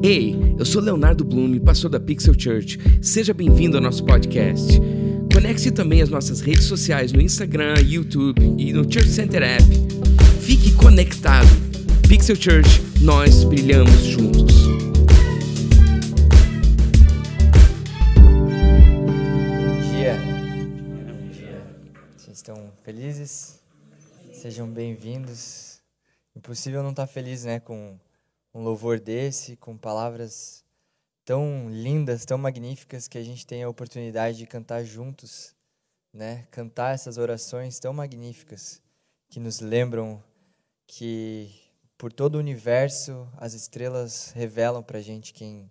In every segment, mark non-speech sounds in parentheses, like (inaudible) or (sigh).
Ei, eu sou Leonardo Blume, pastor da Pixel Church. Seja bem-vindo ao nosso podcast. Conecte também as nossas redes sociais no Instagram, YouTube e no Church Center App. Fique conectado. Pixel Church, nós brilhamos juntos. Bom dia. Bom dia. Vocês estão felizes? Sejam bem-vindos. Impossível não estar feliz, né, com um louvor desse, com palavras tão lindas, tão magníficas que a gente tem a oportunidade de cantar juntos, né? Cantar essas orações tão magníficas que nos lembram que por todo o universo as estrelas revelam para gente quem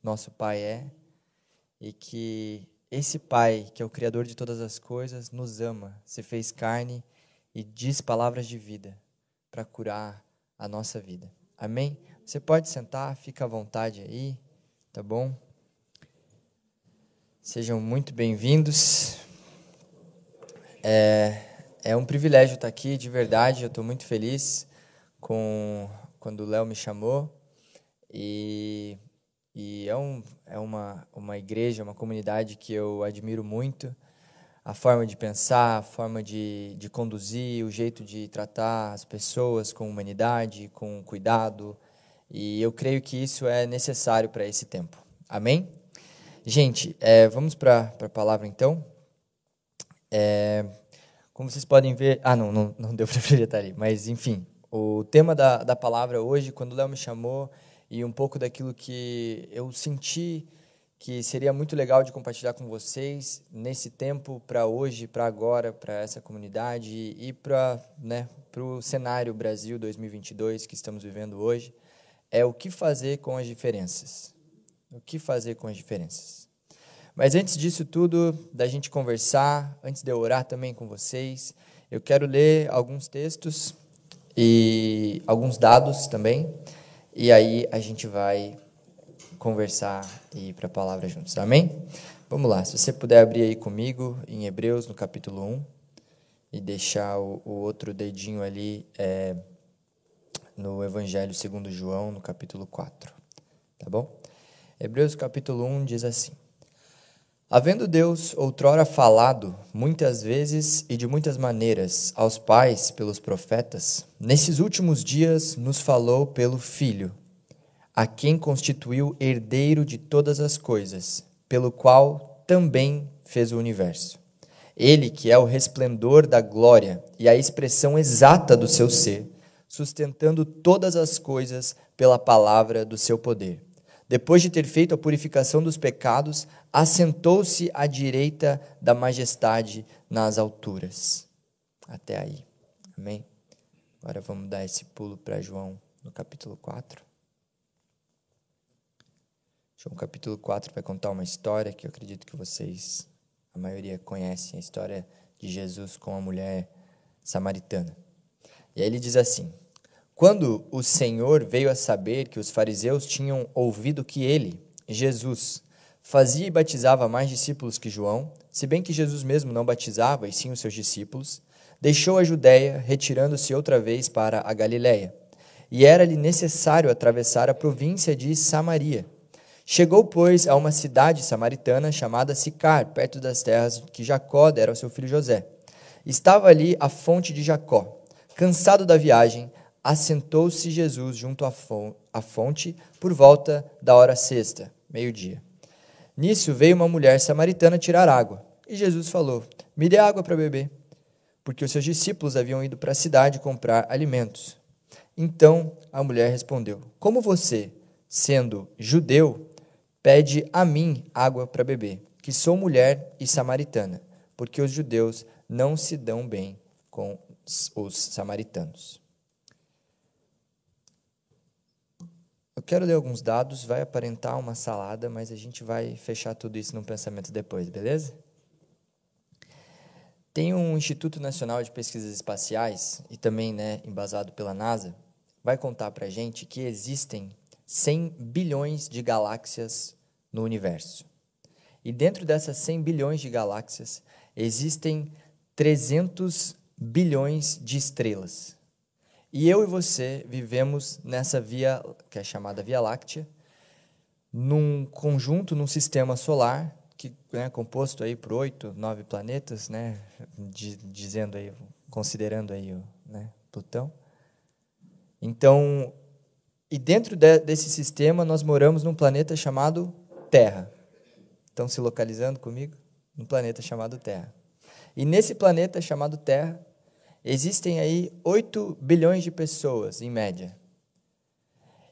nosso Pai é e que esse Pai, que é o Criador de todas as coisas, nos ama, se fez carne e diz palavras de vida para curar a nossa vida. Amém? Você pode sentar, fica à vontade aí, tá bom? Sejam muito bem-vindos. É, é um privilégio estar aqui, de verdade. Eu estou muito feliz com quando o Léo me chamou e, e é, um, é uma, uma igreja, uma comunidade que eu admiro muito. A forma de pensar, a forma de, de conduzir, o jeito de tratar as pessoas com humanidade, com cuidado, e eu creio que isso é necessário para esse tempo. Amém? Gente, é, vamos para a palavra então. É, como vocês podem ver. Ah, não, não, não deu para (laughs) proprietar ali, mas enfim. O tema da, da palavra hoje, quando o Léo me chamou, e um pouco daquilo que eu senti que seria muito legal de compartilhar com vocês nesse tempo, para hoje, para agora, para essa comunidade e para né, o cenário Brasil 2022 que estamos vivendo hoje é o que fazer com as diferenças. O que fazer com as diferenças. Mas antes disso tudo, da gente conversar, antes de eu orar também com vocês, eu quero ler alguns textos e alguns dados também, e aí a gente vai conversar e ir para a palavra juntos. Amém? Vamos lá, se você puder abrir aí comigo em Hebreus, no capítulo 1, e deixar o, o outro dedinho ali é, no Evangelho segundo João, no capítulo 4. Tá bom? Hebreus capítulo 1 diz assim: Havendo Deus outrora falado muitas vezes e de muitas maneiras aos pais pelos profetas, nesses últimos dias nos falou pelo Filho, a quem constituiu herdeiro de todas as coisas, pelo qual também fez o universo. Ele que é o resplendor da glória e a expressão exata do seu ser, sustentando todas as coisas pela palavra do seu poder. Depois de ter feito a purificação dos pecados, assentou-se à direita da majestade nas alturas. Até aí. Amém? Agora vamos dar esse pulo para João no capítulo 4. João capítulo 4 vai contar uma história que eu acredito que vocês, a maioria, conhecem a história de Jesus com a mulher samaritana. E aí ele diz assim: Quando o Senhor veio a saber que os fariseus tinham ouvido que ele, Jesus, fazia e batizava mais discípulos que João, se bem que Jesus mesmo não batizava, e sim os seus discípulos, deixou a Judéia, retirando-se outra vez para a Galiléia. E era-lhe necessário atravessar a província de Samaria. Chegou, pois, a uma cidade samaritana chamada Sicar, perto das terras que Jacó dera ao seu filho José. Estava ali a fonte de Jacó. Cansado da viagem, assentou-se Jesus junto à fonte por volta da hora sexta, meio-dia. Nisso veio uma mulher samaritana tirar água, e Jesus falou: Me dê água para beber, porque os seus discípulos haviam ido para a cidade comprar alimentos. Então a mulher respondeu: Como você, sendo judeu, pede a mim água para beber, que sou mulher e samaritana, porque os judeus não se dão bem com os samaritanos. Eu quero ler alguns dados, vai aparentar uma salada, mas a gente vai fechar tudo isso num pensamento depois, beleza? Tem um Instituto Nacional de Pesquisas Espaciais, e também né, embasado pela NASA, vai contar para a gente que existem 100 bilhões de galáxias no universo. E dentro dessas 100 bilhões de galáxias, existem 300 bilhões de estrelas. E eu e você vivemos nessa via, que é chamada Via Láctea, num conjunto, num sistema solar, que é composto aí por oito, nove planetas, né, dizendo aí, considerando aí o né, Plutão. Então, e dentro de, desse sistema nós moramos num planeta chamado Terra. Estão se localizando comigo? Num planeta chamado Terra. E nesse planeta chamado Terra, existem aí 8 bilhões de pessoas, em média.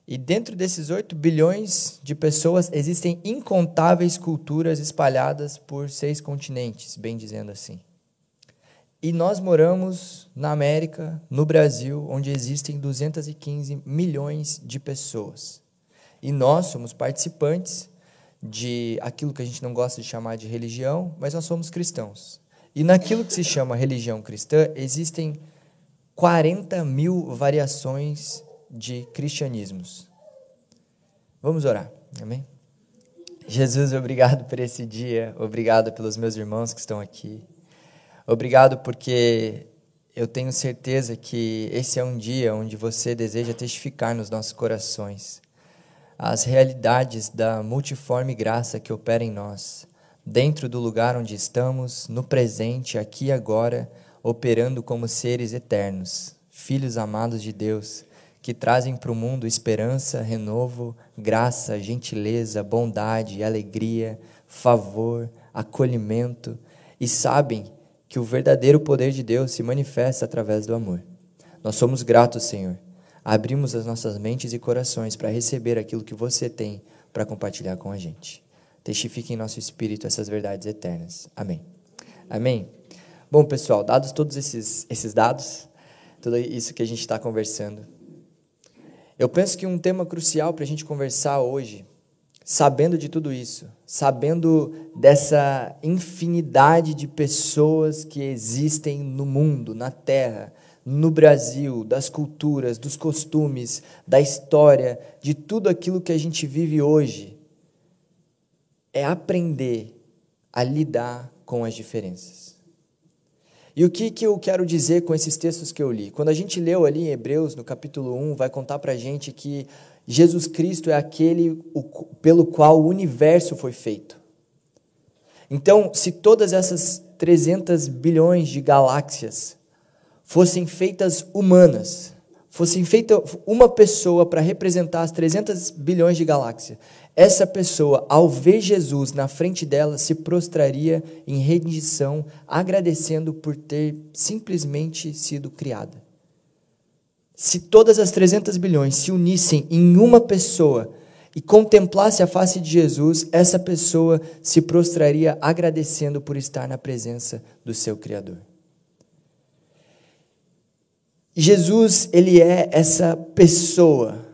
E dentro desses 8 bilhões de pessoas existem incontáveis culturas espalhadas por seis continentes, bem dizendo assim. E nós moramos na América, no Brasil, onde existem 215 milhões de pessoas. E nós somos participantes de aquilo que a gente não gosta de chamar de religião, mas nós somos cristãos. E naquilo que se chama religião cristã, existem 40 mil variações de cristianismos. Vamos orar, amém? Jesus, obrigado por esse dia, obrigado pelos meus irmãos que estão aqui. Obrigado porque eu tenho certeza que esse é um dia onde você deseja testificar nos nossos corações as realidades da multiforme graça que opera em nós, dentro do lugar onde estamos, no presente, aqui e agora, operando como seres eternos, filhos amados de Deus, que trazem para o mundo esperança, renovo, graça, gentileza, bondade, alegria, favor, acolhimento, e sabem que o verdadeiro poder de Deus se manifesta através do amor. Nós somos gratos, Senhor. Abrimos as nossas mentes e corações para receber aquilo que você tem para compartilhar com a gente. Testifique em nosso espírito essas verdades eternas. Amém. Amém. Bom, pessoal, dados todos esses, esses dados, tudo isso que a gente está conversando, eu penso que um tema crucial para a gente conversar hoje sabendo de tudo isso, sabendo dessa infinidade de pessoas que existem no mundo, na Terra, no Brasil, das culturas, dos costumes, da história, de tudo aquilo que a gente vive hoje, é aprender a lidar com as diferenças. E o que, que eu quero dizer com esses textos que eu li? Quando a gente leu ali em Hebreus, no capítulo 1, vai contar para a gente que Jesus Cristo é aquele pelo qual o universo foi feito. Então, se todas essas 300 bilhões de galáxias fossem feitas humanas, fossem feita uma pessoa para representar as 300 bilhões de galáxias, essa pessoa, ao ver Jesus na frente dela, se prostraria em rendição, agradecendo por ter simplesmente sido criada. Se todas as 300 bilhões se unissem em uma pessoa e contemplasse a face de Jesus, essa pessoa se prostraria agradecendo por estar na presença do seu Criador. Jesus, ele é essa pessoa.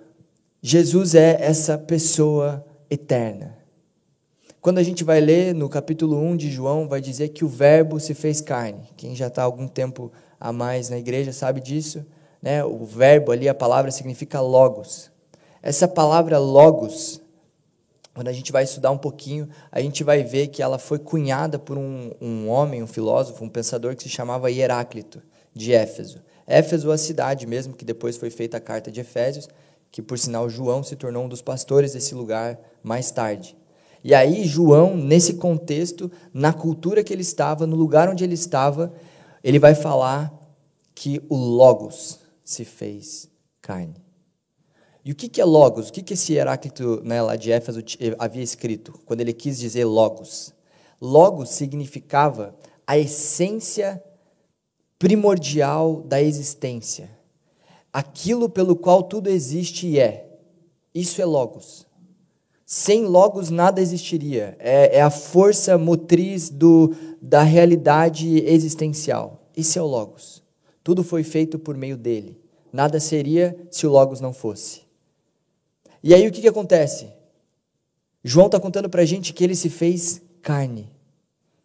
Jesus é essa pessoa eterna. Quando a gente vai ler no capítulo 1 de João, vai dizer que o Verbo se fez carne. Quem já está algum tempo a mais na igreja sabe disso né? O verbo ali, a palavra significa logos. Essa palavra logos, quando a gente vai estudar um pouquinho, a gente vai ver que ela foi cunhada por um, um homem, um filósofo, um pensador que se chamava Heráclito, de Éfeso. Éfeso, a cidade mesmo, que depois foi feita a carta de Efésios, que por sinal João se tornou um dos pastores desse lugar mais tarde. E aí, João, nesse contexto, na cultura que ele estava, no lugar onde ele estava, ele vai falar que o Logos, se fez carne. E o que, é logos? O que, que esse Heráclito né, lá de Éfeso eh, havia escrito quando ele quis dizer logos? Logos significava a essência primordial da existência. Aquilo pelo qual tudo existe e é. Isso é logos. Sem logos nada existiria. É, é a força motriz do, da realidade existencial. Isso é o logos. Tudo foi feito por meio dele. Nada seria se o Logos não fosse. E aí o que, que acontece? João está contando para a gente que ele se fez carne,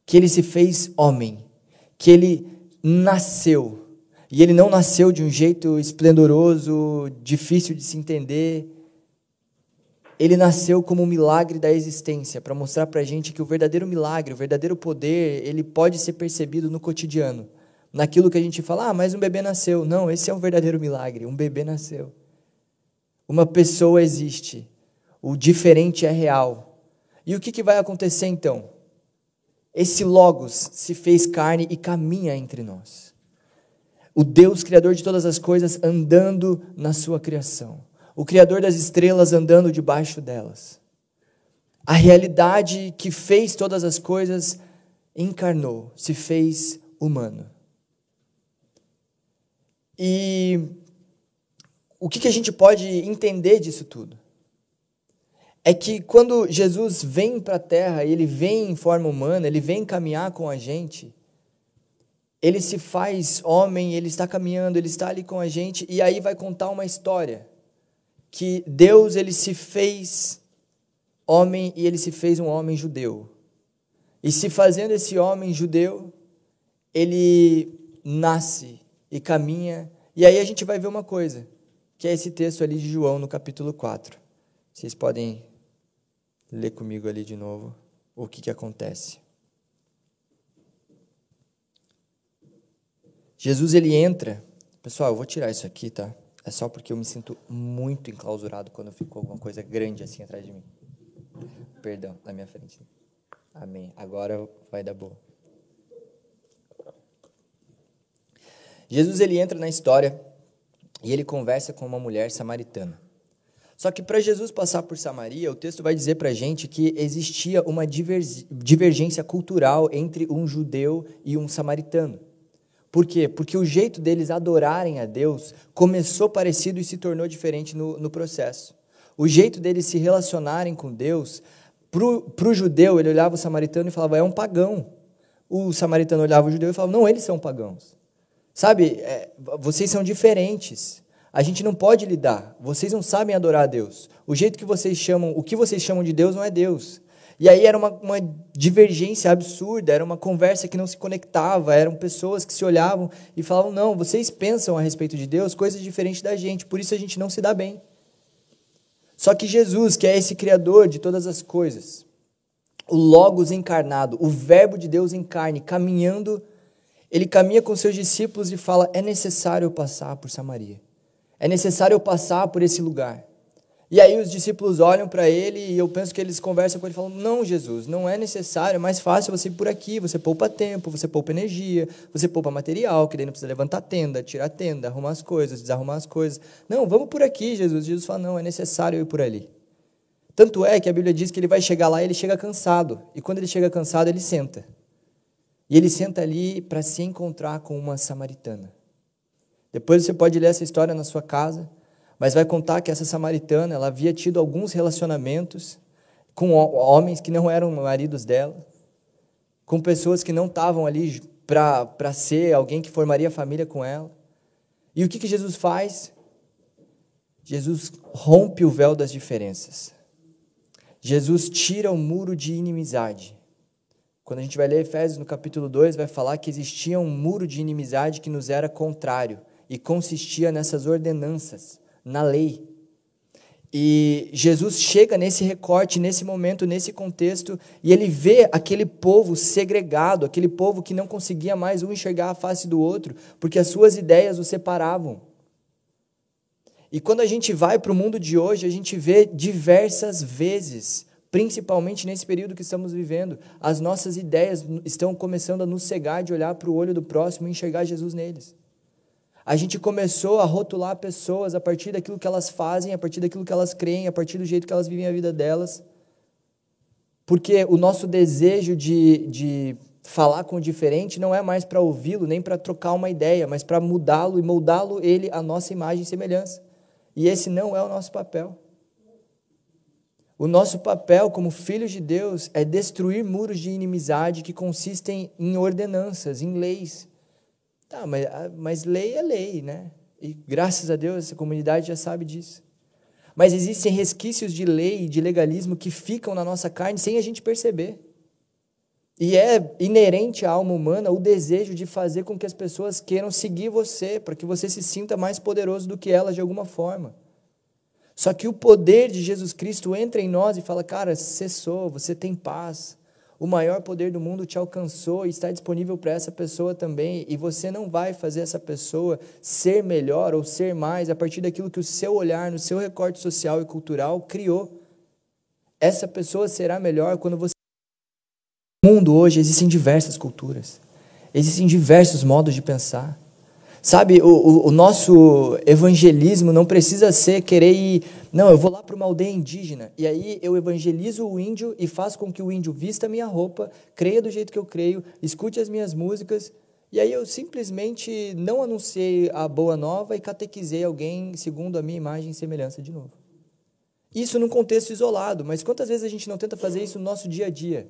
que ele se fez homem, que ele nasceu. E ele não nasceu de um jeito esplendoroso, difícil de se entender. Ele nasceu como um milagre da existência, para mostrar para a gente que o verdadeiro milagre, o verdadeiro poder, ele pode ser percebido no cotidiano naquilo que a gente fala, ah, mas um bebê nasceu. Não, esse é um verdadeiro milagre. Um bebê nasceu. Uma pessoa existe. O diferente é real. E o que, que vai acontecer então? Esse Logos se fez carne e caminha entre nós. O Deus Criador de todas as coisas andando na sua criação. O Criador das estrelas andando debaixo delas. A realidade que fez todas as coisas encarnou, se fez humano. E o que, que a gente pode entender disso tudo? É que quando Jesus vem para a terra, ele vem em forma humana, ele vem caminhar com a gente, ele se faz homem, ele está caminhando, ele está ali com a gente, e aí vai contar uma história que Deus ele se fez homem e ele se fez um homem judeu. E se fazendo esse homem judeu, ele nasce e caminha. E aí a gente vai ver uma coisa, que é esse texto ali de João no capítulo 4. Vocês podem ler comigo ali de novo o que, que acontece. Jesus ele entra. Pessoal, eu vou tirar isso aqui, tá? É só porque eu me sinto muito enclausurado quando fico alguma coisa grande assim atrás de mim. Perdão, na minha frente. Amém. Agora vai dar boa. Jesus ele entra na história e ele conversa com uma mulher samaritana. Só que para Jesus passar por Samaria, o texto vai dizer para a gente que existia uma divergência cultural entre um judeu e um samaritano. Por quê? Porque o jeito deles adorarem a Deus começou parecido e se tornou diferente no, no processo. O jeito deles se relacionarem com Deus, para o judeu, ele olhava o samaritano e falava, é um pagão. O samaritano olhava o judeu e falava, não, eles são pagãos. Sabe, é, vocês são diferentes. A gente não pode lidar. Vocês não sabem adorar a Deus. O jeito que vocês chamam, o que vocês chamam de Deus não é Deus. E aí era uma, uma divergência absurda, era uma conversa que não se conectava, eram pessoas que se olhavam e falavam: não, vocês pensam a respeito de Deus coisas diferentes da gente, por isso a gente não se dá bem. Só que Jesus, que é esse Criador de todas as coisas, o Logos encarnado, o Verbo de Deus em carne, caminhando ele caminha com seus discípulos e fala: é necessário passar por Samaria. É necessário passar por esse lugar. E aí os discípulos olham para ele e eu penso que eles conversam com ele falam: Não, Jesus, não é necessário, é mais fácil você ir por aqui. Você poupa tempo, você poupa energia, você poupa material, que daí não precisa levantar tenda, tirar a tenda, arrumar as coisas, desarrumar as coisas. Não, vamos por aqui, Jesus. Jesus fala: Não, é necessário ir por ali. Tanto é que a Bíblia diz que ele vai chegar lá e ele chega cansado. E quando ele chega cansado, ele senta. E ele senta ali para se encontrar com uma samaritana. Depois você pode ler essa história na sua casa, mas vai contar que essa samaritana ela havia tido alguns relacionamentos com homens que não eram maridos dela, com pessoas que não estavam ali para ser alguém que formaria família com ela. E o que, que Jesus faz? Jesus rompe o véu das diferenças. Jesus tira o muro de inimizade. Quando a gente vai ler Efésios no capítulo 2, vai falar que existia um muro de inimizade que nos era contrário e consistia nessas ordenanças, na lei. E Jesus chega nesse recorte, nesse momento, nesse contexto, e ele vê aquele povo segregado, aquele povo que não conseguia mais um enxergar a face do outro, porque as suas ideias o separavam. E quando a gente vai para o mundo de hoje, a gente vê diversas vezes principalmente nesse período que estamos vivendo, as nossas ideias estão começando a nos cegar de olhar para o olho do próximo e enxergar Jesus neles. A gente começou a rotular pessoas a partir daquilo que elas fazem, a partir daquilo que elas creem, a partir do jeito que elas vivem a vida delas. Porque o nosso desejo de, de falar com o diferente não é mais para ouvi-lo, nem para trocar uma ideia, mas para mudá-lo e moldá-lo ele à nossa imagem e semelhança. E esse não é o nosso papel. O nosso papel como filhos de Deus é destruir muros de inimizade que consistem em ordenanças, em leis. Tá, mas, ah, mas lei é lei, né? E graças a Deus essa comunidade já sabe disso. Mas existem resquícios de lei e de legalismo que ficam na nossa carne sem a gente perceber. E é inerente à alma humana o desejo de fazer com que as pessoas queiram seguir você, para que você se sinta mais poderoso do que elas de alguma forma. Só que o poder de Jesus Cristo entra em nós e fala: cara, cessou, você tem paz. O maior poder do mundo te alcançou e está disponível para essa pessoa também. E você não vai fazer essa pessoa ser melhor ou ser mais a partir daquilo que o seu olhar, no seu recorte social e cultural criou. essa pessoa será melhor quando você. No mundo hoje existem diversas culturas, existem diversos modos de pensar. Sabe, o, o, o, nosso evangelismo não precisa ser querer ir. Não, eu vou lá para uma aldeia indígena e aí eu evangelizo o índio e faço com que o índio vista minha roupa, creia do jeito que eu creio, escute as minhas músicas. E aí eu simplesmente não anunciei a boa nova e catequizei alguém segundo a minha imagem e semelhança de novo. Isso num contexto isolado, mas quantas vezes a gente não tenta fazer isso no nosso dia a dia?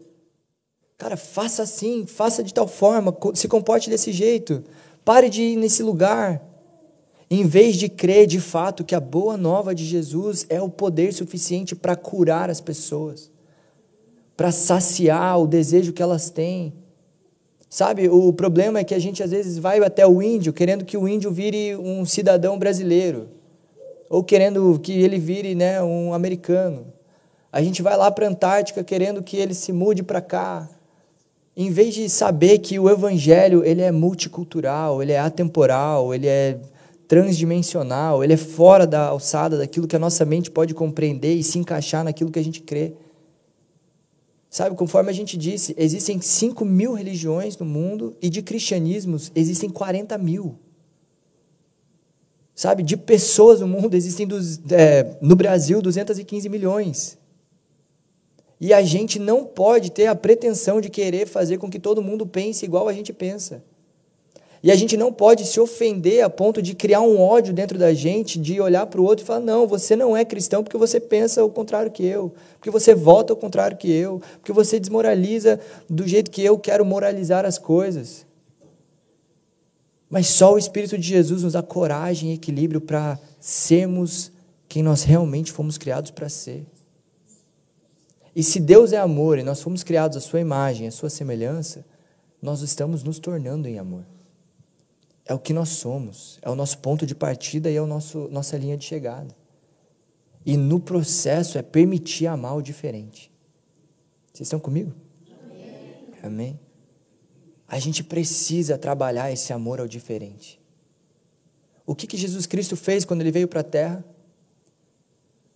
Cara, faça assim, faça de tal forma, se comporte desse jeito. Pare de ir nesse lugar. Em vez de crer de fato que a boa nova de Jesus é o poder suficiente para curar as pessoas, para saciar o desejo que elas têm. Sabe, o problema é que a gente às vezes vai até o índio querendo que o índio vire um cidadão brasileiro, ou querendo que ele vire né, um americano. A gente vai lá para a Antártica querendo que ele se mude para cá, em vez de saber que o evangelho ele é multicultural, ele é atemporal, ele é transdimensional, ele é fora da alçada daquilo que a nossa mente pode compreender e se encaixar naquilo que a gente crê. Sabe, conforme a gente disse, existem 5 mil religiões no mundo e de cristianismos existem 40 mil. Sabe, de pessoas no mundo existem, dos, é, no Brasil, 215 milhões. E a gente não pode ter a pretensão de querer fazer com que todo mundo pense igual a gente pensa. E a gente não pode se ofender a ponto de criar um ódio dentro da gente, de olhar para o outro e falar: não, você não é cristão porque você pensa o contrário que eu, porque você vota o contrário que eu, porque você desmoraliza do jeito que eu quero moralizar as coisas. Mas só o Espírito de Jesus nos dá coragem e equilíbrio para sermos quem nós realmente fomos criados para ser. E se Deus é amor e nós fomos criados à sua imagem, à sua semelhança, nós estamos nos tornando em amor. É o que nós somos, é o nosso ponto de partida e é a nossa linha de chegada. E no processo é permitir amar o diferente. Vocês estão comigo? Amém. Amém? A gente precisa trabalhar esse amor ao diferente. O que, que Jesus Cristo fez quando ele veio para a terra?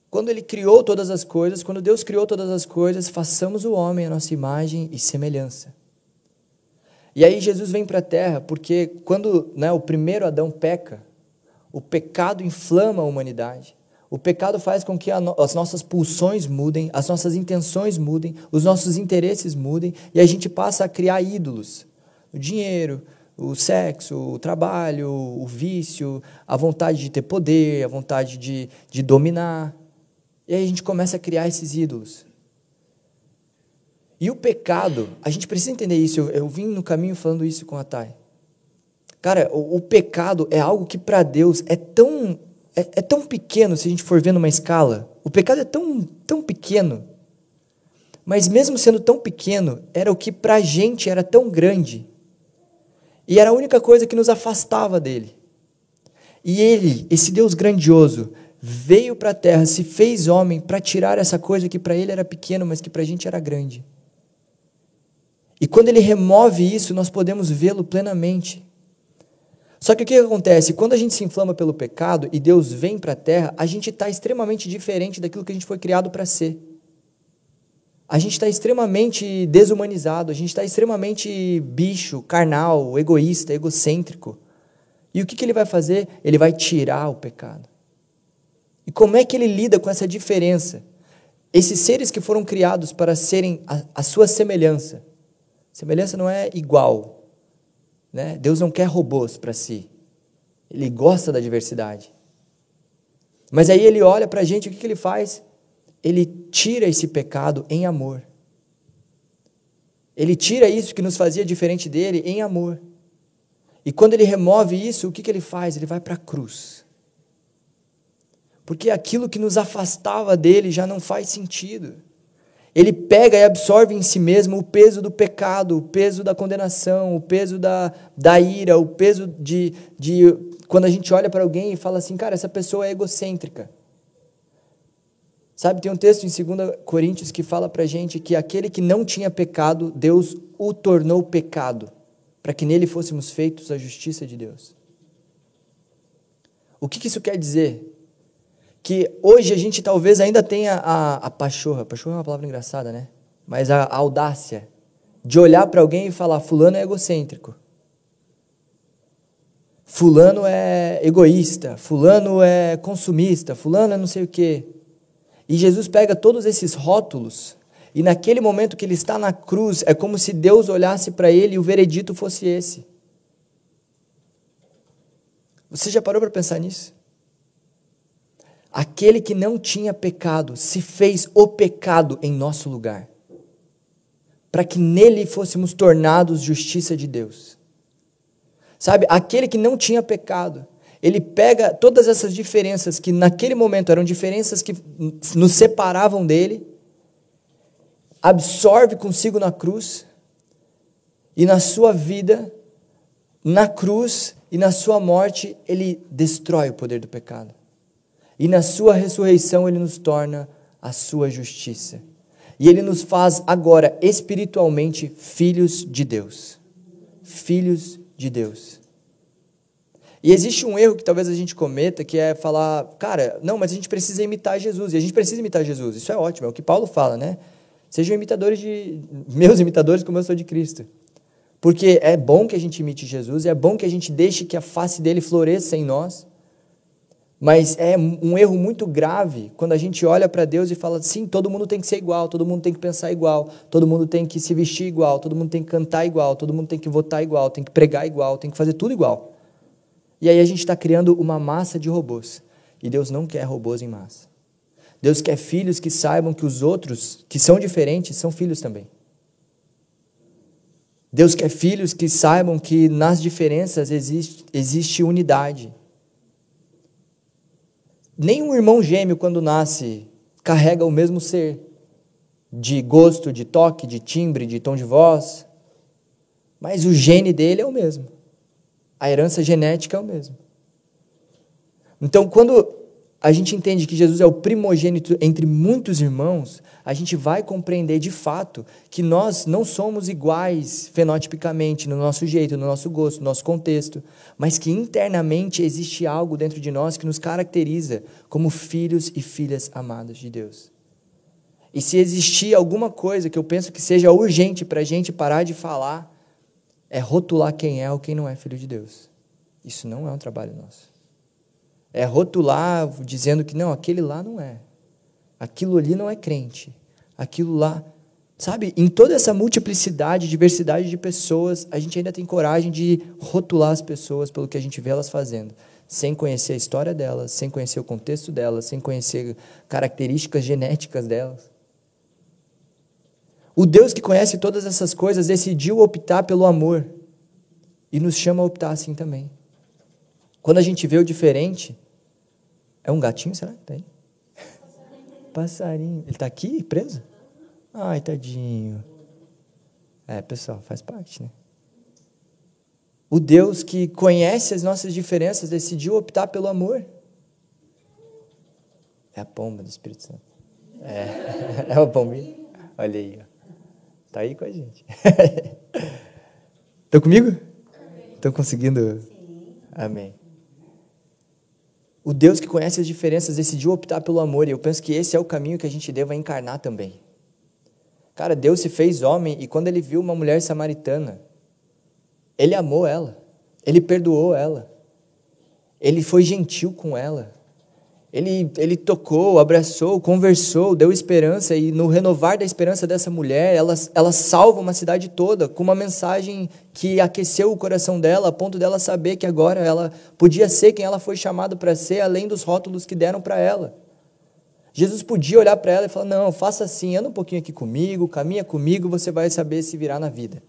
Quando ele criou todas as coisas, quando Deus criou todas as coisas, façamos o homem a nossa imagem e semelhança. E aí Jesus vem para a terra, porque quando né, o primeiro Adão peca, o pecado inflama a humanidade. O pecado faz com que as nossas pulsões mudem, as nossas intenções mudem, os nossos interesses mudem, e a gente passa a criar ídolos. O dinheiro, o sexo, o trabalho, o vício, a vontade de ter poder, a vontade de, de dominar. E aí a gente começa a criar esses ídolos. E o pecado, a gente precisa entender isso. Eu, eu vim no caminho falando isso com a Thay. Cara, o, o pecado é algo que para Deus é tão, é, é, tão pequeno se a gente for ver numa escala. O pecado é tão, tão pequeno. Mas mesmo sendo tão pequeno, era o que para a gente era tão grande. E era a única coisa que nos afastava dele. E ele, esse Deus grandioso, veio para a terra, se fez homem para tirar essa coisa que para ele era pequeno, mas que para a gente era grande. E quando ele remove isso, nós podemos vê-lo plenamente. Só que o que acontece? Quando a gente se inflama pelo pecado e Deus vem para a terra, a gente está extremamente diferente daquilo que a gente foi criado para ser. A gente está extremamente desumanizado, a gente está extremamente bicho, carnal, egoísta, egocêntrico. E o que, que ele vai fazer? Ele vai tirar o pecado. E como é que ele lida com essa diferença? Esses seres que foram criados para serem a, a sua semelhança. Semelhança não é igual. Né? Deus não quer robôs para si. Ele gosta da diversidade. Mas aí ele olha para a gente, o que, que ele faz? Ele tira esse pecado em amor. Ele tira isso que nos fazia diferente dele em amor. E quando ele remove isso, o que, que ele faz? Ele vai para a cruz porque aquilo que nos afastava dele já não faz sentido. Ele pega e absorve em si mesmo o peso do pecado, o peso da condenação, o peso da, da ira, o peso de, de. Quando a gente olha para alguém e fala assim, cara, essa pessoa é egocêntrica. Sabe, tem um texto em 2 Coríntios que fala para gente que aquele que não tinha pecado, Deus o tornou pecado, para que nele fôssemos feitos a justiça de Deus. O que, que isso quer dizer? Que hoje a gente talvez ainda tenha a, a pachorra, pachorra é uma palavra engraçada, né? Mas a, a audácia de olhar para alguém e falar: Fulano é egocêntrico. Fulano é egoísta, fulano é consumista, fulano é não sei o quê. E Jesus pega todos esses rótulos e naquele momento que ele está na cruz, é como se Deus olhasse para ele e o veredito fosse esse. Você já parou para pensar nisso? Aquele que não tinha pecado se fez o pecado em nosso lugar, para que nele fôssemos tornados justiça de Deus. Sabe, aquele que não tinha pecado, ele pega todas essas diferenças que naquele momento eram diferenças que nos separavam dele, absorve consigo na cruz, e na sua vida, na cruz e na sua morte, ele destrói o poder do pecado. E na sua ressurreição, ele nos torna a sua justiça. E ele nos faz agora espiritualmente filhos de Deus. Filhos de Deus. E existe um erro que talvez a gente cometa, que é falar, cara, não, mas a gente precisa imitar Jesus. E a gente precisa imitar Jesus. Isso é ótimo, é o que Paulo fala, né? Sejam imitadores de. meus imitadores, como eu sou de Cristo. Porque é bom que a gente imite Jesus, é bom que a gente deixe que a face dele floresça em nós. Mas é um erro muito grave quando a gente olha para Deus e fala: sim, todo mundo tem que ser igual, todo mundo tem que pensar igual, todo mundo tem que se vestir igual, todo mundo tem que cantar igual, todo mundo tem que votar igual, tem que pregar igual, tem que fazer tudo igual. E aí a gente está criando uma massa de robôs. E Deus não quer robôs em massa. Deus quer filhos que saibam que os outros, que são diferentes, são filhos também. Deus quer filhos que saibam que nas diferenças existe, existe unidade. Nenhum irmão gêmeo, quando nasce, carrega o mesmo ser, de gosto, de toque, de timbre, de tom de voz, mas o gene dele é o mesmo. A herança genética é o mesmo. Então, quando a gente entende que Jesus é o primogênito entre muitos irmãos, a gente vai compreender de fato que nós não somos iguais fenotipicamente, no nosso jeito, no nosso gosto, no nosso contexto, mas que internamente existe algo dentro de nós que nos caracteriza como filhos e filhas amados de Deus. E se existir alguma coisa que eu penso que seja urgente para a gente parar de falar, é rotular quem é ou quem não é filho de Deus. Isso não é um trabalho nosso é, rotular dizendo que não, aquele lá não é. Aquilo ali não é crente. Aquilo lá. Sabe, em toda essa multiplicidade, diversidade de pessoas, a gente ainda tem coragem de rotular as pessoas pelo que a gente vê elas fazendo, sem conhecer a história delas, sem conhecer o contexto delas, sem conhecer características genéticas delas. O Deus que conhece todas essas coisas decidiu optar pelo amor e nos chama a optar assim também. Quando a gente vê o diferente, é um gatinho, será que (laughs) tem? Passarinho. Ele está aqui, preso? Ai, tadinho. É, pessoal, faz parte, né? O Deus que conhece as nossas diferenças decidiu optar pelo amor. É a pomba do Espírito Santo. É, (laughs) é a pombinha. Olha aí, ó. Tá aí com a gente. (laughs) Estão comigo? Estão conseguindo? Sim. Amém. O Deus que conhece as diferenças decidiu optar pelo amor, e eu penso que esse é o caminho que a gente deva encarnar também. Cara, Deus se fez homem e quando ele viu uma mulher samaritana, ele amou ela, ele perdoou ela, ele foi gentil com ela, ele, ele tocou, abraçou, conversou, deu esperança, e no renovar da esperança dessa mulher, ela, ela salva uma cidade toda com uma mensagem que aqueceu o coração dela, a ponto dela saber que agora ela podia ser quem ela foi chamada para ser, além dos rótulos que deram para ela. Jesus podia olhar para ela e falar: Não, faça assim, anda um pouquinho aqui comigo, caminha comigo, você vai saber se virar na vida.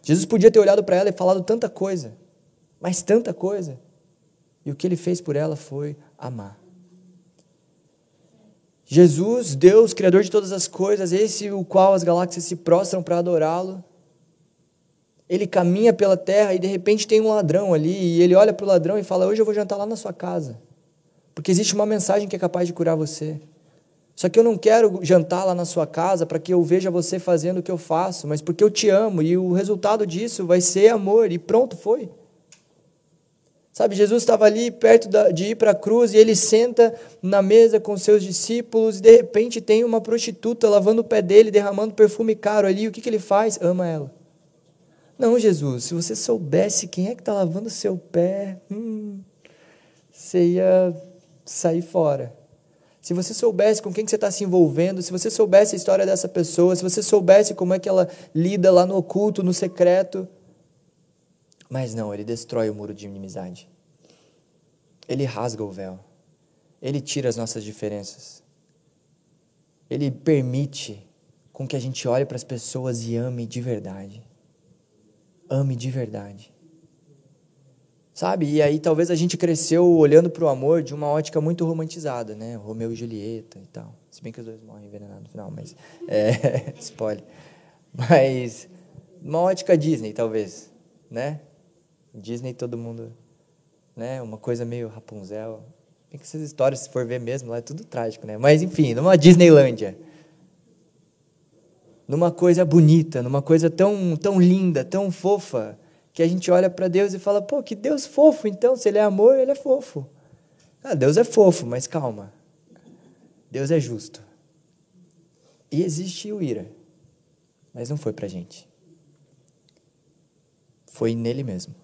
Jesus podia ter olhado para ela e falado tanta coisa, mas tanta coisa. E o que ele fez por ela foi amar. Jesus, Deus, Criador de todas as coisas, esse o qual as galáxias se prostram para adorá-lo, ele caminha pela terra e de repente tem um ladrão ali, e ele olha para o ladrão e fala: Hoje eu vou jantar lá na sua casa, porque existe uma mensagem que é capaz de curar você. Só que eu não quero jantar lá na sua casa para que eu veja você fazendo o que eu faço, mas porque eu te amo e o resultado disso vai ser amor, e pronto, foi. Sabe, Jesus estava ali perto de ir para a cruz e ele senta na mesa com seus discípulos e de repente tem uma prostituta lavando o pé dele, derramando perfume caro ali. O que, que ele faz? Ama ela. Não, Jesus, se você soubesse quem é que está lavando seu pé, hum, você ia sair fora. Se você soubesse com quem que você está se envolvendo, se você soubesse a história dessa pessoa, se você soubesse como é que ela lida lá no oculto, no secreto, mas não, ele destrói o muro de inimizade. Ele rasga o véu. Ele tira as nossas diferenças. Ele permite com que a gente olhe para as pessoas e ame de verdade. Ame de verdade. Sabe? E aí talvez a gente cresceu olhando para o amor de uma ótica muito romantizada, né? Romeu e Julieta e tal. Se bem que os dois morrem envenenados no final, mas (laughs) é (laughs) spoiler. Mas uma ótica Disney, talvez, né? Disney todo mundo, né? Uma coisa meio Rapunzel. Tem que essas histórias, se for ver mesmo, lá é tudo trágico, né? Mas enfim, numa Disneylândia. Numa coisa bonita, numa coisa tão, tão linda, tão fofa, que a gente olha para Deus e fala, pô, que Deus fofo, então, se Ele é amor, Ele é fofo. Ah, Deus é fofo, mas calma. Deus é justo. E existe o ira, mas não foi para gente. Foi nele mesmo.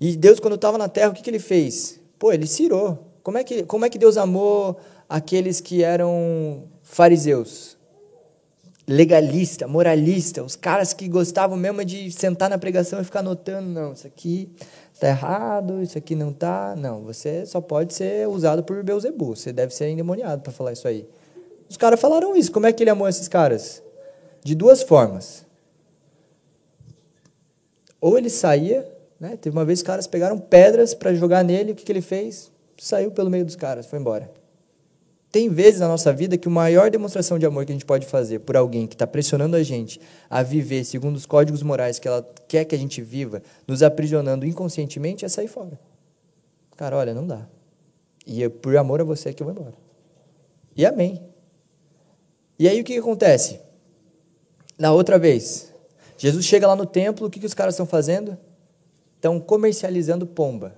E Deus, quando estava na terra, o que, que ele fez? Pô, ele cirou. Como é, que, como é que Deus amou aqueles que eram fariseus? Legalista, moralista, os caras que gostavam mesmo de sentar na pregação e ficar anotando, não, isso aqui está errado, isso aqui não está. Não, você só pode ser usado por Beuzebu, você deve ser endemoniado para falar isso aí. Os caras falaram isso, como é que ele amou esses caras? De duas formas. Ou ele saía né? Teve uma vez os caras pegaram pedras para jogar nele, o que, que ele fez? Saiu pelo meio dos caras, foi embora. Tem vezes na nossa vida que a maior demonstração de amor que a gente pode fazer por alguém que está pressionando a gente a viver segundo os códigos morais que ela quer que a gente viva, nos aprisionando inconscientemente, é sair fora. Cara, olha, não dá. E é por amor a você que eu vou embora. E amém. E aí o que, que acontece? Na outra vez, Jesus chega lá no templo, o que, que os caras estão fazendo? Estão comercializando pomba.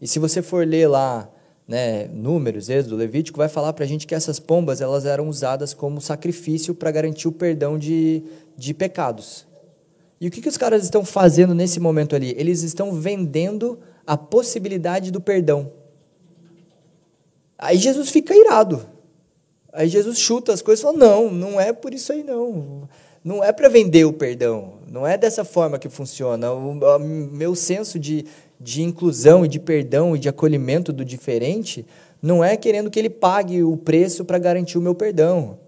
E se você for ler lá né, Números, Êxodo, Levítico, vai falar para a gente que essas pombas elas eram usadas como sacrifício para garantir o perdão de, de pecados. E o que, que os caras estão fazendo nesse momento ali? Eles estão vendendo a possibilidade do perdão. Aí Jesus fica irado. Aí Jesus chuta as coisas e fala: não, não é por isso aí não. Não é para vender o perdão. Não é dessa forma que funciona. O, o meu senso de, de inclusão e de perdão e de acolhimento do diferente não é querendo que ele pague o preço para garantir o meu perdão.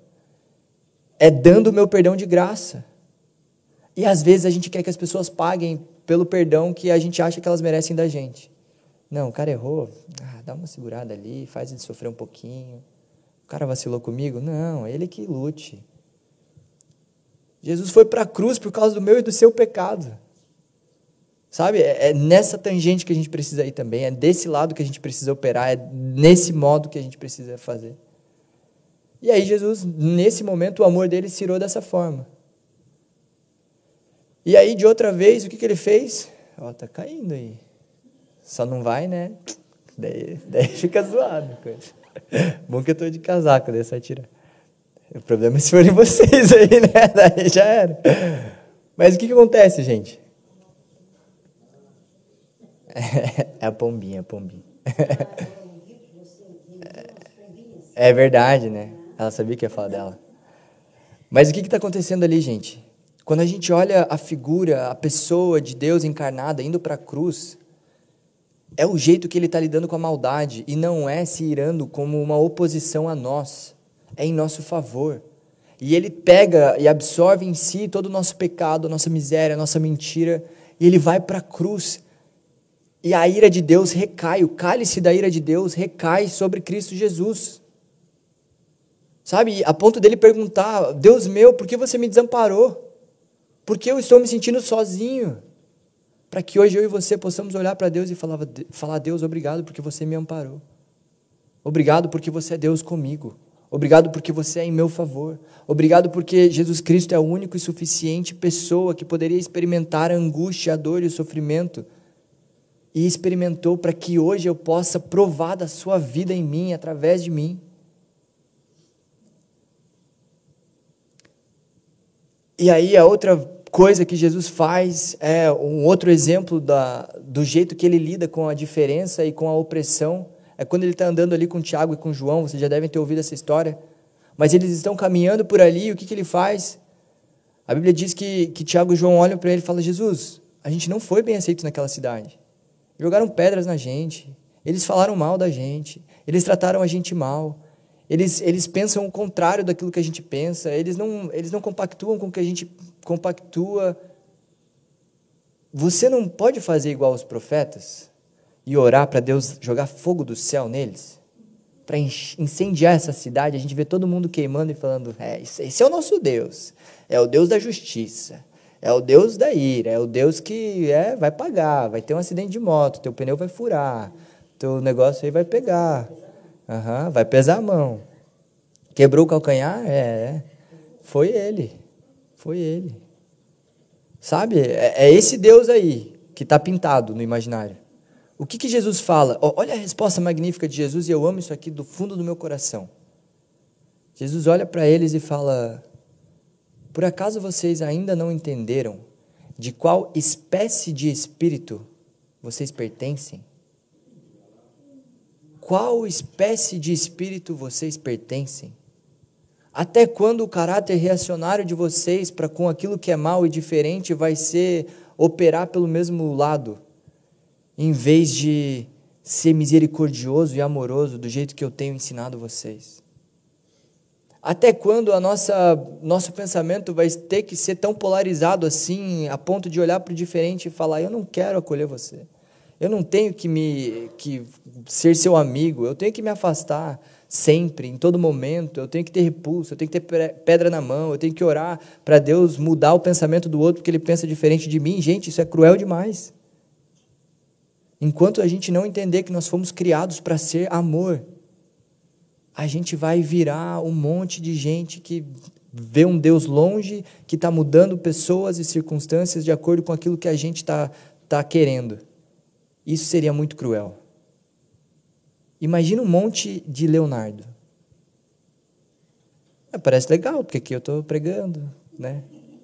É dando o meu perdão de graça. E às vezes a gente quer que as pessoas paguem pelo perdão que a gente acha que elas merecem da gente. Não, o cara errou, ah, dá uma segurada ali, faz ele sofrer um pouquinho. O cara vacilou comigo? Não, é ele que lute. Jesus foi para a cruz por causa do meu e do seu pecado. Sabe? É, é nessa tangente que a gente precisa ir também, é desse lado que a gente precisa operar, é nesse modo que a gente precisa fazer. E aí Jesus, nesse momento, o amor dele se irou dessa forma. E aí, de outra vez, o que, que ele fez? Ó, tá caindo aí. Só não vai, né? Daí, daí (laughs) fica zoado. Bom que eu tô de casaco, daí só tirar. O problema é se forem vocês aí, né? (laughs) Daí já era. Mas o que, que acontece, gente? É a pombinha, a pombinha. É verdade, né? Ela sabia que ia falar dela. Mas o que está acontecendo ali, gente? Quando a gente olha a figura, a pessoa de Deus encarnada indo para a cruz, é o jeito que ele está lidando com a maldade e não é se irando como uma oposição a nós é em nosso favor. E ele pega e absorve em si todo o nosso pecado, nossa miséria, nossa mentira, e ele vai para a cruz. E a ira de Deus recai, o cálice da ira de Deus recai sobre Cristo Jesus. Sabe, a ponto dele perguntar: Deus meu, por que você me desamparou? Por que eu estou me sentindo sozinho? Para que hoje eu e você possamos olhar para Deus e falar, falar: Deus, obrigado porque você me amparou. Obrigado porque você é Deus comigo. Obrigado porque você é em meu favor. Obrigado porque Jesus Cristo é a única e suficiente pessoa que poderia experimentar a angústia, a dor e o sofrimento e experimentou para que hoje eu possa provar da sua vida em mim, através de mim. E aí a outra coisa que Jesus faz é um outro exemplo da, do jeito que ele lida com a diferença e com a opressão. É quando ele está andando ali com Tiago e com João, vocês já devem ter ouvido essa história. Mas eles estão caminhando por ali, e o que, que ele faz? A Bíblia diz que, que Tiago e João olham para ele e falam: Jesus, a gente não foi bem aceito naquela cidade. Jogaram pedras na gente, eles falaram mal da gente, eles trataram a gente mal, eles, eles pensam o contrário daquilo que a gente pensa, eles não, eles não compactuam com o que a gente compactua. Você não pode fazer igual os profetas e orar para Deus jogar fogo do céu neles? Para incendiar essa cidade, a gente vê todo mundo queimando e falando: é, esse é o nosso Deus, é o Deus da justiça, é o Deus da ira, é o Deus que é, vai pagar, vai ter um acidente de moto, teu pneu vai furar, teu negócio aí vai pegar, uhum, vai pesar a mão. Quebrou o calcanhar? É, é, foi ele, foi ele. Sabe, é, é esse Deus aí que está pintado no imaginário. O que, que Jesus fala? olha a resposta magnífica de Jesus e eu amo isso aqui do fundo do meu coração. Jesus olha para eles e fala: por acaso vocês ainda não entenderam de qual espécie de espírito vocês pertencem? Qual espécie de espírito vocês pertencem? Até quando o caráter reacionário de vocês para com aquilo que é mal e diferente vai ser operar pelo mesmo lado, em vez de ser misericordioso e amoroso do jeito que eu tenho ensinado vocês? Até quando a nossa nosso pensamento vai ter que ser tão polarizado assim, a ponto de olhar para o diferente e falar: eu não quero acolher você. Eu não tenho que me que ser seu amigo, eu tenho que me afastar sempre, em todo momento, eu tenho que ter repulso, eu tenho que ter pedra na mão, eu tenho que orar para Deus mudar o pensamento do outro porque ele pensa diferente de mim. Gente, isso é cruel demais. Enquanto a gente não entender que nós fomos criados para ser amor, a gente vai virar um monte de gente que vê um Deus longe, que está mudando pessoas e circunstâncias de acordo com aquilo que a gente está tá querendo. Isso seria muito cruel. Imagina um monte de Leonardo. É, parece legal, porque aqui eu estou pregando, né?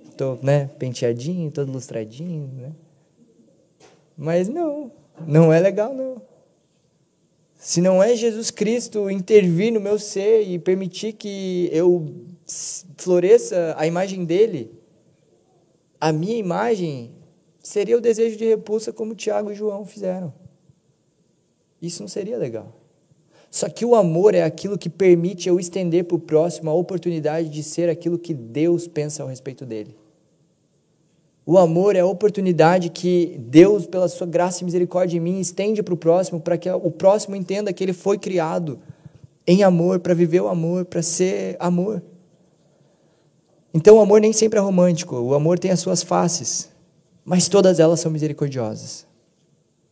Estou né, penteadinho, todo lustradinho, né? Mas não, não é legal não. Se não é Jesus Cristo intervir no meu ser e permitir que eu floresça a imagem dele, a minha imagem seria o desejo de repulsa como Tiago e João fizeram. Isso não seria legal. Só que o amor é aquilo que permite eu estender para o próximo a oportunidade de ser aquilo que Deus pensa ao respeito dele. O amor é a oportunidade que Deus, pela sua graça e misericórdia em mim, estende para o próximo, para que o próximo entenda que ele foi criado em amor, para viver o amor, para ser amor. Então, o amor nem sempre é romântico, o amor tem as suas faces, mas todas elas são misericordiosas.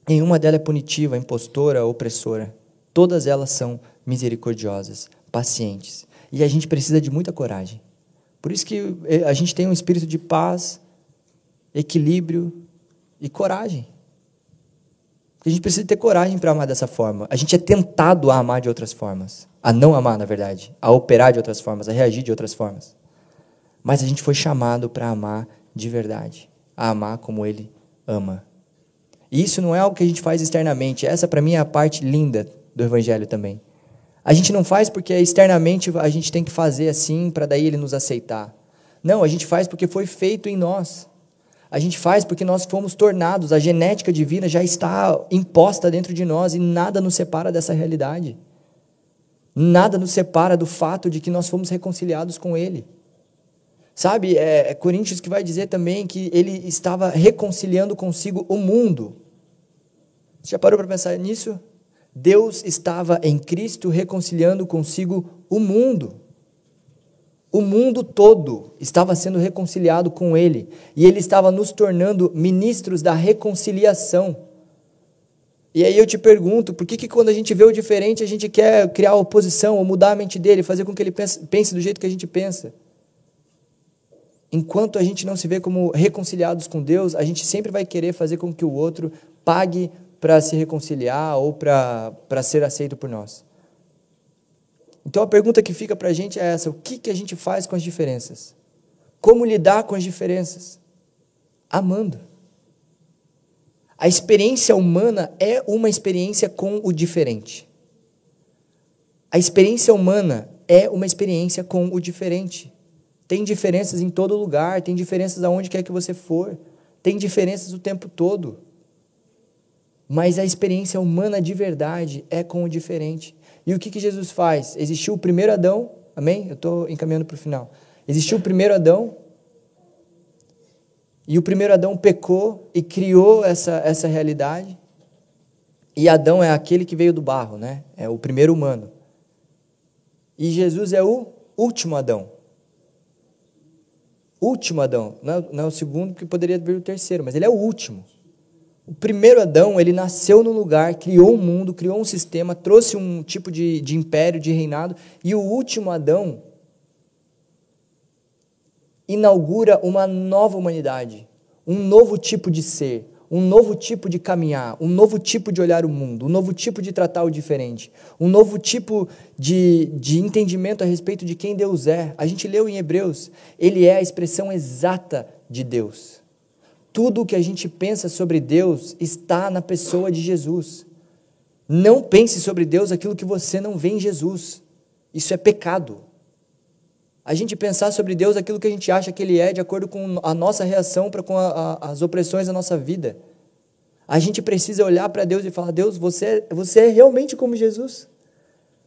Nenhuma delas é punitiva, impostora, opressora. Todas elas são misericordiosas, pacientes. E a gente precisa de muita coragem. Por isso que eh, a gente tem um espírito de paz, equilíbrio e coragem. A gente precisa ter coragem para amar dessa forma. A gente é tentado a amar de outras formas. A não amar, na verdade. A operar de outras formas, a reagir de outras formas. Mas a gente foi chamado para amar de verdade. A amar como Ele ama. E isso não é algo que a gente faz externamente. Essa, para mim, é a parte linda do Evangelho também. A gente não faz porque externamente a gente tem que fazer assim para daí Ele nos aceitar. Não, a gente faz porque foi feito em nós. A gente faz porque nós fomos tornados, a genética divina já está imposta dentro de nós e nada nos separa dessa realidade. Nada nos separa do fato de que nós fomos reconciliados com Ele. Sabe, é, é Coríntios que vai dizer também que ele estava reconciliando consigo o mundo. Você já parou para pensar nisso? Deus estava em Cristo reconciliando consigo o mundo. O mundo todo estava sendo reconciliado com Ele e Ele estava nos tornando ministros da reconciliação. E aí eu te pergunto, por que, que quando a gente vê o diferente a gente quer criar oposição ou mudar a mente dele, fazer com que ele pense, pense do jeito que a gente pensa? Enquanto a gente não se vê como reconciliados com Deus, a gente sempre vai querer fazer com que o outro pague para se reconciliar ou para ser aceito por nós. Então a pergunta que fica para a gente é essa: o que, que a gente faz com as diferenças? Como lidar com as diferenças? Amando. A experiência humana é uma experiência com o diferente. A experiência humana é uma experiência com o diferente. Tem diferenças em todo lugar, tem diferenças aonde quer que você for, tem diferenças o tempo todo. Mas a experiência humana de verdade é com o diferente. E o que, que Jesus faz? Existiu o primeiro Adão, amém? Eu estou encaminhando para o final. Existiu o primeiro Adão, e o primeiro Adão pecou e criou essa, essa realidade. E Adão é aquele que veio do barro, né? É o primeiro humano. E Jesus é o último Adão. Último Adão. Não é, não é o segundo, que poderia vir o terceiro, mas ele é o último. O primeiro Adão, ele nasceu no lugar, criou um mundo, criou um sistema, trouxe um tipo de, de império, de reinado, e o último Adão inaugura uma nova humanidade, um novo tipo de ser, um novo tipo de caminhar, um novo tipo de olhar o mundo, um novo tipo de tratar o diferente, um novo tipo de, de entendimento a respeito de quem Deus é. A gente leu em Hebreus, ele é a expressão exata de Deus. Tudo o que a gente pensa sobre Deus está na pessoa de Jesus. Não pense sobre Deus aquilo que você não vê em Jesus. Isso é pecado. A gente pensar sobre Deus aquilo que a gente acha que Ele é, de acordo com a nossa reação para com a, a, as opressões da nossa vida. A gente precisa olhar para Deus e falar: Deus, você, você é realmente como Jesus.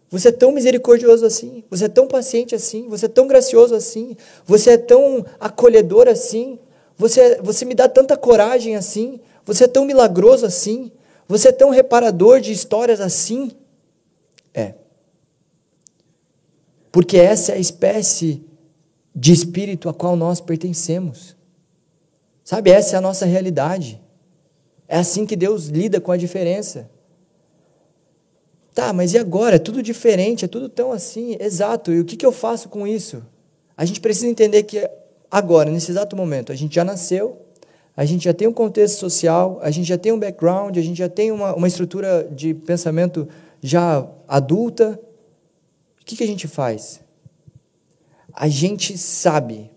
Você é tão misericordioso assim, você é tão paciente assim, você é tão gracioso assim, você é tão acolhedor assim, você, você me dá tanta coragem assim, você é tão milagroso assim, você é tão reparador de histórias assim. É. Porque essa é a espécie de espírito a qual nós pertencemos. Sabe, essa é a nossa realidade. É assim que Deus lida com a diferença. Tá, mas e agora? É tudo diferente, é tudo tão assim. Exato, e o que, que eu faço com isso? A gente precisa entender que agora, nesse exato momento, a gente já nasceu, a gente já tem um contexto social, a gente já tem um background, a gente já tem uma, uma estrutura de pensamento já adulta, o que, que a gente faz? A gente sabe,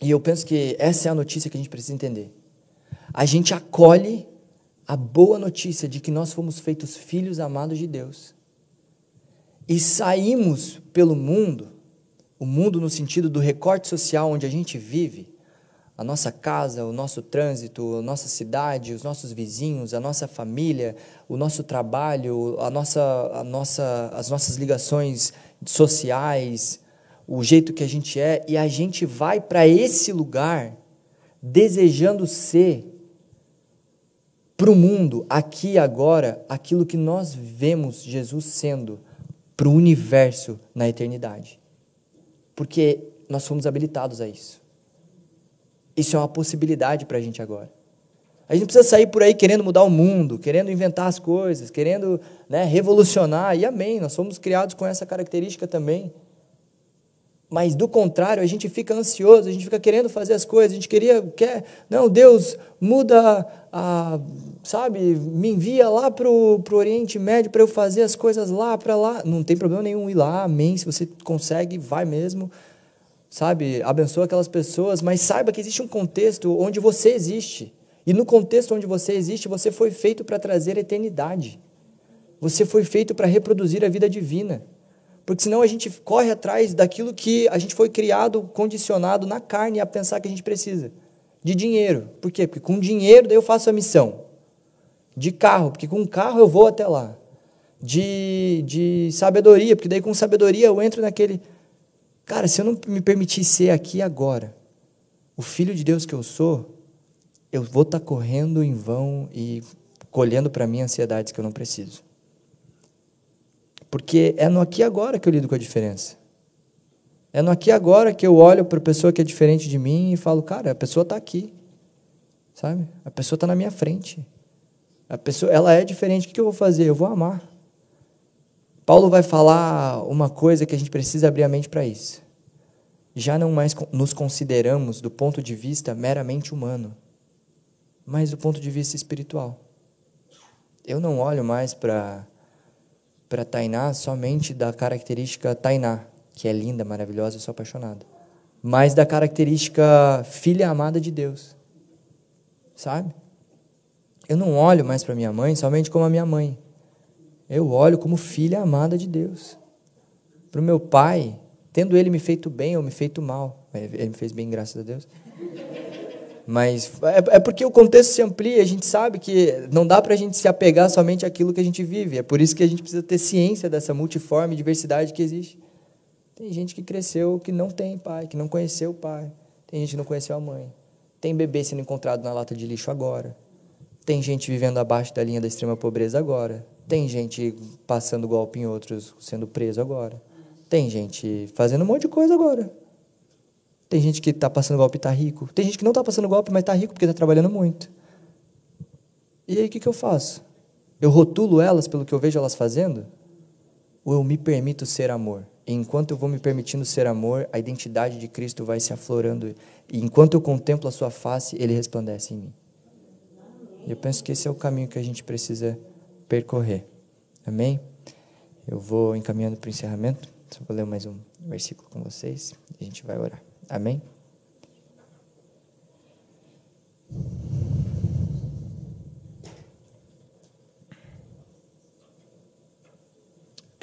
e eu penso que essa é a notícia que a gente precisa entender. A gente acolhe a boa notícia de que nós fomos feitos filhos amados de Deus. E saímos pelo mundo, o mundo no sentido do recorte social onde a gente vive, a nossa casa, o nosso trânsito, a nossa cidade, os nossos vizinhos, a nossa família, o nosso trabalho, a nossa, a nossa, as nossas ligações sociais, o jeito que a gente é, e a gente vai para esse lugar desejando ser para o mundo, aqui e agora, aquilo que nós vemos Jesus sendo para o universo na eternidade. Porque nós fomos habilitados a isso. Isso é uma possibilidade para a gente agora. A gente precisa sair por aí querendo mudar o mundo, querendo inventar as coisas, querendo né, revolucionar, e amém, nós fomos criados com essa característica também. Mas do contrário, a gente fica ansioso, a gente fica querendo fazer as coisas, a gente queria, quer, não, Deus, muda, a, sabe, me envia lá para o Oriente Médio para eu fazer as coisas lá, para lá. Não tem problema nenhum ir lá, amém, se você consegue, vai mesmo sabe, abençoa aquelas pessoas, mas saiba que existe um contexto onde você existe. E no contexto onde você existe, você foi feito para trazer eternidade. Você foi feito para reproduzir a vida divina. Porque senão a gente corre atrás daquilo que a gente foi criado, condicionado na carne a pensar que a gente precisa. De dinheiro. Por quê? Porque com dinheiro daí eu faço a missão. De carro, porque com carro eu vou até lá. De, de sabedoria, porque daí com sabedoria eu entro naquele. Cara, se eu não me permitir ser aqui agora, o filho de Deus que eu sou, eu vou estar tá correndo em vão e colhendo para mim ansiedades que eu não preciso. Porque é no aqui e agora que eu lido com a diferença. É no aqui e agora que eu olho para a pessoa que é diferente de mim e falo, cara, a pessoa está aqui. Sabe? A pessoa está na minha frente. A pessoa, ela é diferente. O que eu vou fazer? Eu vou amar. Paulo vai falar uma coisa que a gente precisa abrir a mente para isso. Já não mais nos consideramos do ponto de vista meramente humano, mas do ponto de vista espiritual. Eu não olho mais para para Tainá somente da característica Tainá, que é linda, maravilhosa, eu sou apaixonado, mas da característica filha amada de Deus. Sabe? Eu não olho mais para minha mãe somente como a minha mãe. Eu olho como filha amada de Deus. Para o meu pai, tendo ele me feito bem ou me feito mal, ele me fez bem, graças a Deus. Mas é, é, porque o contexto se amplia, a gente sabe que não dá para a gente se apegar somente àquilo que a gente vive. É por isso que a gente precisa ter ciência dessa multiforme diversidade que existe. Tem gente que cresceu que não tem pai, que não conheceu o pai. Tem gente que não conheceu a mãe. Tem bebê sendo encontrado na lata de lixo agora. Tem gente vivendo abaixo da linha da extrema pobreza agora. Tem gente passando golpe em outros, sendo preso agora. Tem gente fazendo um monte de coisa agora. Tem gente que está passando golpe e está rico. Tem gente que não está passando golpe, mas está rico porque está trabalhando muito. E aí o que, que eu faço? Eu rotulo elas pelo que eu vejo elas fazendo? Ou eu me permito ser amor? E enquanto eu vou me permitindo ser amor, a identidade de Cristo vai se aflorando. E enquanto eu contemplo a sua face, ele resplandece em mim. E eu penso que esse é o caminho que a gente precisa percorrer. Amém? Eu vou encaminhando para o encerramento. Só vou ler mais um versículo com vocês e a gente vai orar. Amém?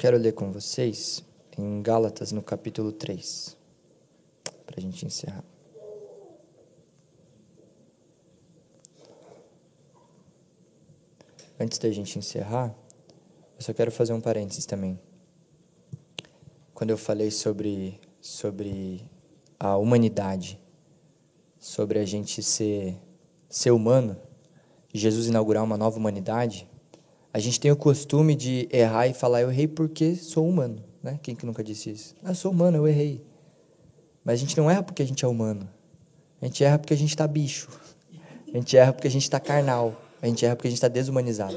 Quero ler com vocês em Gálatas, no capítulo 3, para a gente encerrar. Antes da gente encerrar, eu só quero fazer um parênteses também. Quando eu falei sobre, sobre a humanidade, sobre a gente ser, ser humano, Jesus inaugurar uma nova humanidade, a gente tem o costume de errar e falar, eu errei porque sou humano. Né? Quem que nunca disse isso? Ah, sou humano, eu errei. Mas a gente não erra porque a gente é humano. A gente erra porque a gente está bicho. A gente erra porque a gente está carnal. A gente erra porque a gente está desumanizado.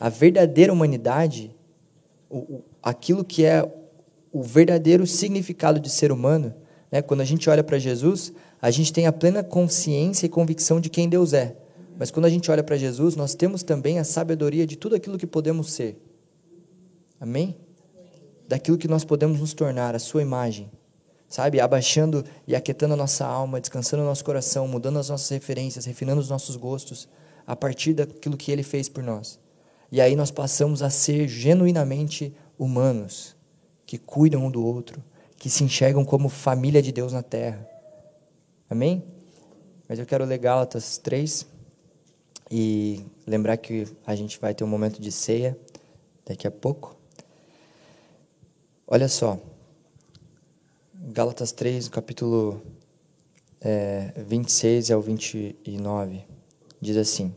A verdadeira humanidade, o, o, aquilo que é o verdadeiro significado de ser humano, né? Quando a gente olha para Jesus, a gente tem a plena consciência e convicção de quem Deus é. Mas quando a gente olha para Jesus, nós temos também a sabedoria de tudo aquilo que podemos ser. Amém? Daquilo que nós podemos nos tornar, a sua imagem. Sabe? Abaixando e aquietando a nossa alma, descansando o nosso coração, mudando as nossas referências, refinando os nossos gostos, a partir daquilo que Ele fez por nós. E aí nós passamos a ser genuinamente humanos, que cuidam um do outro, que se enxergam como família de Deus na terra. Amém? Mas eu quero ler Gálatas 3 e lembrar que a gente vai ter um momento de ceia daqui a pouco. Olha só, Gálatas 3, capítulo é, 26 ao 29, diz assim: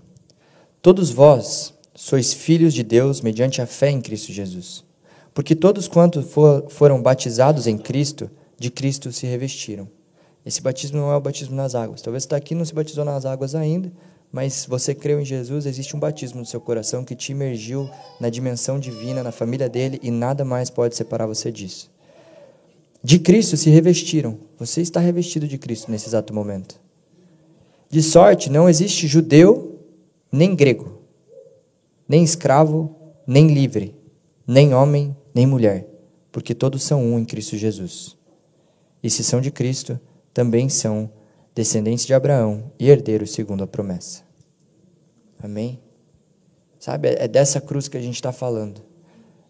Todos vós sois filhos de Deus mediante a fé em Cristo Jesus. Porque todos quantos for, foram batizados em Cristo, de Cristo se revestiram. Esse batismo não é o batismo nas águas. Talvez está aqui não se batizou nas águas ainda, mas você creu em Jesus, existe um batismo no seu coração que te imergiu na dimensão divina, na família dele, e nada mais pode separar você disso. De Cristo se revestiram. Você está revestido de Cristo nesse exato momento. De sorte, não existe judeu nem grego, nem escravo, nem livre, nem homem, nem mulher, porque todos são um em Cristo Jesus. E se são de Cristo, também são descendentes de Abraão e herdeiros segundo a promessa. Amém? Sabe, é dessa cruz que a gente está falando.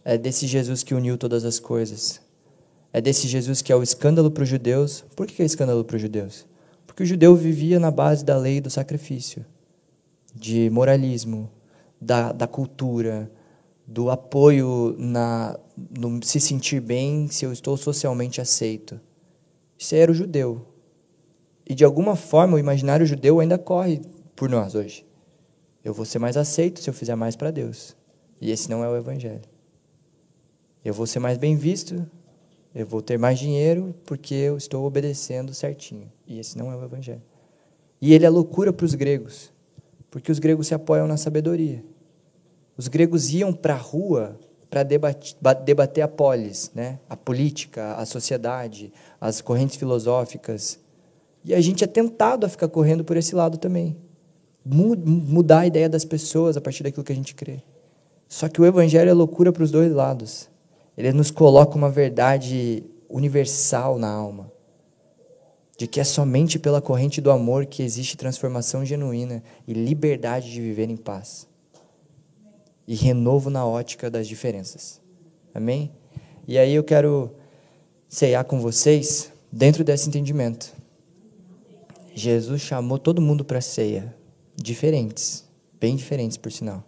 É desse Jesus que uniu todas as coisas. É desse Jesus que é o escândalo para os judeus. Por que é escândalo para os judeus? Porque o judeu vivia na base da lei do sacrifício, de moralismo, da, da cultura, do apoio na no se sentir bem se eu estou socialmente aceito. Isso era o judeu. E de alguma forma o imaginário judeu ainda corre por nós hoje. Eu vou ser mais aceito se eu fizer mais para Deus. E esse não é o evangelho. Eu vou ser mais bem visto, eu vou ter mais dinheiro porque eu estou obedecendo certinho. E esse não é o evangelho. E ele é loucura para os gregos, porque os gregos se apoiam na sabedoria. Os gregos iam para a rua para debater, a polis, né? a política, a sociedade, as correntes filosóficas. E a gente é tentado a ficar correndo por esse lado também. Mudar a ideia das pessoas a partir daquilo que a gente crê. Só que o evangelho é loucura para os dois lados. Ele nos coloca uma verdade universal na alma, de que é somente pela corrente do amor que existe transformação genuína e liberdade de viver em paz. E renovo na ótica das diferenças. Amém? E aí eu quero ceiar com vocês dentro desse entendimento. Jesus chamou todo mundo para ceia, diferentes, bem diferentes por sinal.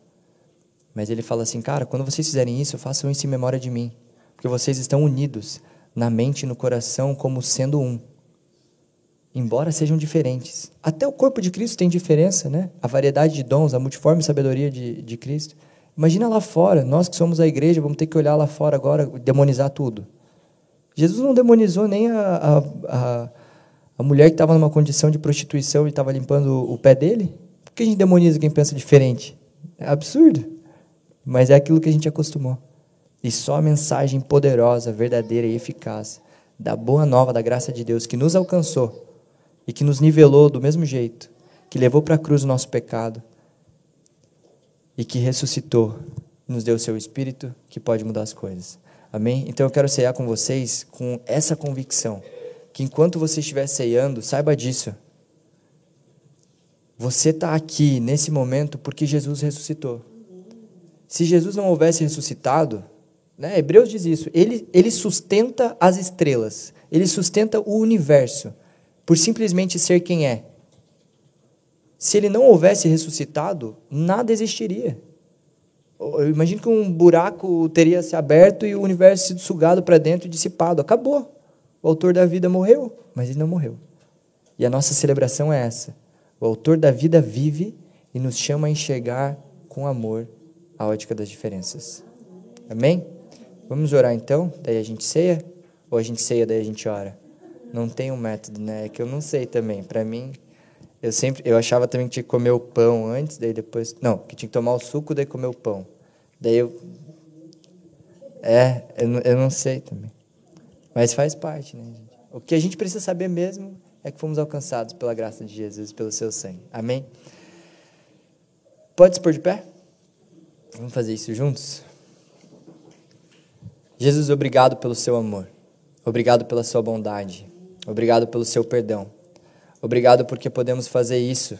Mas ele fala assim, cara, quando vocês fizerem isso, façam isso em memória de mim, porque vocês estão unidos na mente e no coração como sendo um. Embora sejam diferentes. Até o corpo de Cristo tem diferença, né? A variedade de dons, a multiforme sabedoria de, de Cristo. Imagina lá fora, nós que somos a igreja, vamos ter que olhar lá fora agora, demonizar tudo. Jesus não demonizou nem a, a, a, a mulher que estava numa condição de prostituição e estava limpando o pé dele. Por que a gente demoniza quem pensa diferente? É absurdo. Mas é aquilo que a gente acostumou. E só a mensagem poderosa, verdadeira e eficaz da boa nova da graça de Deus que nos alcançou e que nos nivelou do mesmo jeito, que levou para a cruz o nosso pecado e que ressuscitou, nos deu o seu espírito que pode mudar as coisas. Amém? Então eu quero ceiar com vocês com essa convicção, que enquanto você estiver ceando, saiba disso. Você está aqui nesse momento porque Jesus ressuscitou. Se Jesus não houvesse ressuscitado, né, Hebreus diz isso, ele, ele sustenta as estrelas, ele sustenta o universo, por simplesmente ser quem é. Se ele não houvesse ressuscitado, nada existiria. Eu imagino que um buraco teria se aberto e o universo sido sugado para dentro e dissipado. Acabou. O autor da vida morreu, mas ele não morreu. E a nossa celebração é essa. O autor da vida vive e nos chama a enxergar com amor a ótica das diferenças. Amém? Vamos orar então? Daí a gente ceia? Ou a gente ceia, daí a gente ora? Não tem um método, né? É que eu não sei também. Para mim, eu sempre, eu achava também que tinha que comer o pão antes, daí depois, não, que tinha que tomar o suco, daí comer o pão. Daí eu, é, eu, eu não sei também. Mas faz parte, né, gente? O que a gente precisa saber mesmo é que fomos alcançados pela graça de Jesus, pelo seu sangue. Amém? Pode se pôr de pé? Vamos fazer isso juntos? Jesus, obrigado pelo seu amor. Obrigado pela sua bondade. Obrigado pelo seu perdão. Obrigado porque podemos fazer isso.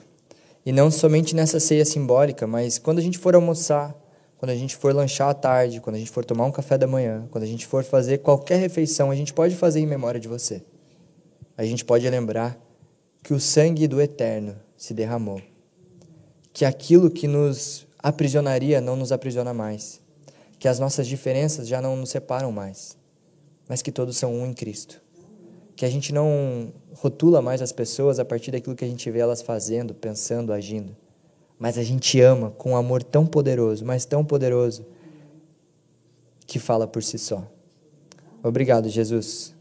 E não somente nessa ceia simbólica, mas quando a gente for almoçar, quando a gente for lanchar à tarde, quando a gente for tomar um café da manhã, quando a gente for fazer qualquer refeição, a gente pode fazer em memória de você. A gente pode lembrar que o sangue do Eterno se derramou. Que aquilo que nos aprisionaria não nos aprisiona mais. Que as nossas diferenças já não nos separam mais. Mas que todos são um em Cristo que a gente não rotula mais as pessoas a partir daquilo que a gente vê elas fazendo, pensando, agindo. Mas a gente ama com um amor tão poderoso, mas tão poderoso, que fala por si só. Obrigado, Jesus.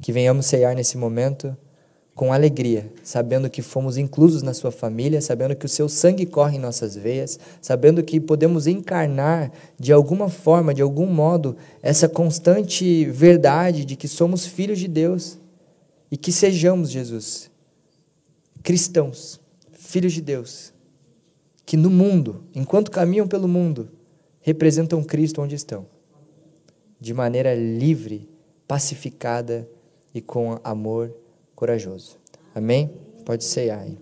Que venhamos ceiar nesse momento com alegria, sabendo que fomos inclusos na sua família, sabendo que o seu sangue corre em nossas veias, sabendo que podemos encarnar de alguma forma, de algum modo, essa constante verdade de que somos filhos de Deus e que sejamos, Jesus, cristãos, filhos de Deus, que no mundo, enquanto caminham pelo mundo, representam Cristo onde estão, de maneira livre, pacificada e com amor corajoso. Amém? Pode ceiar aí.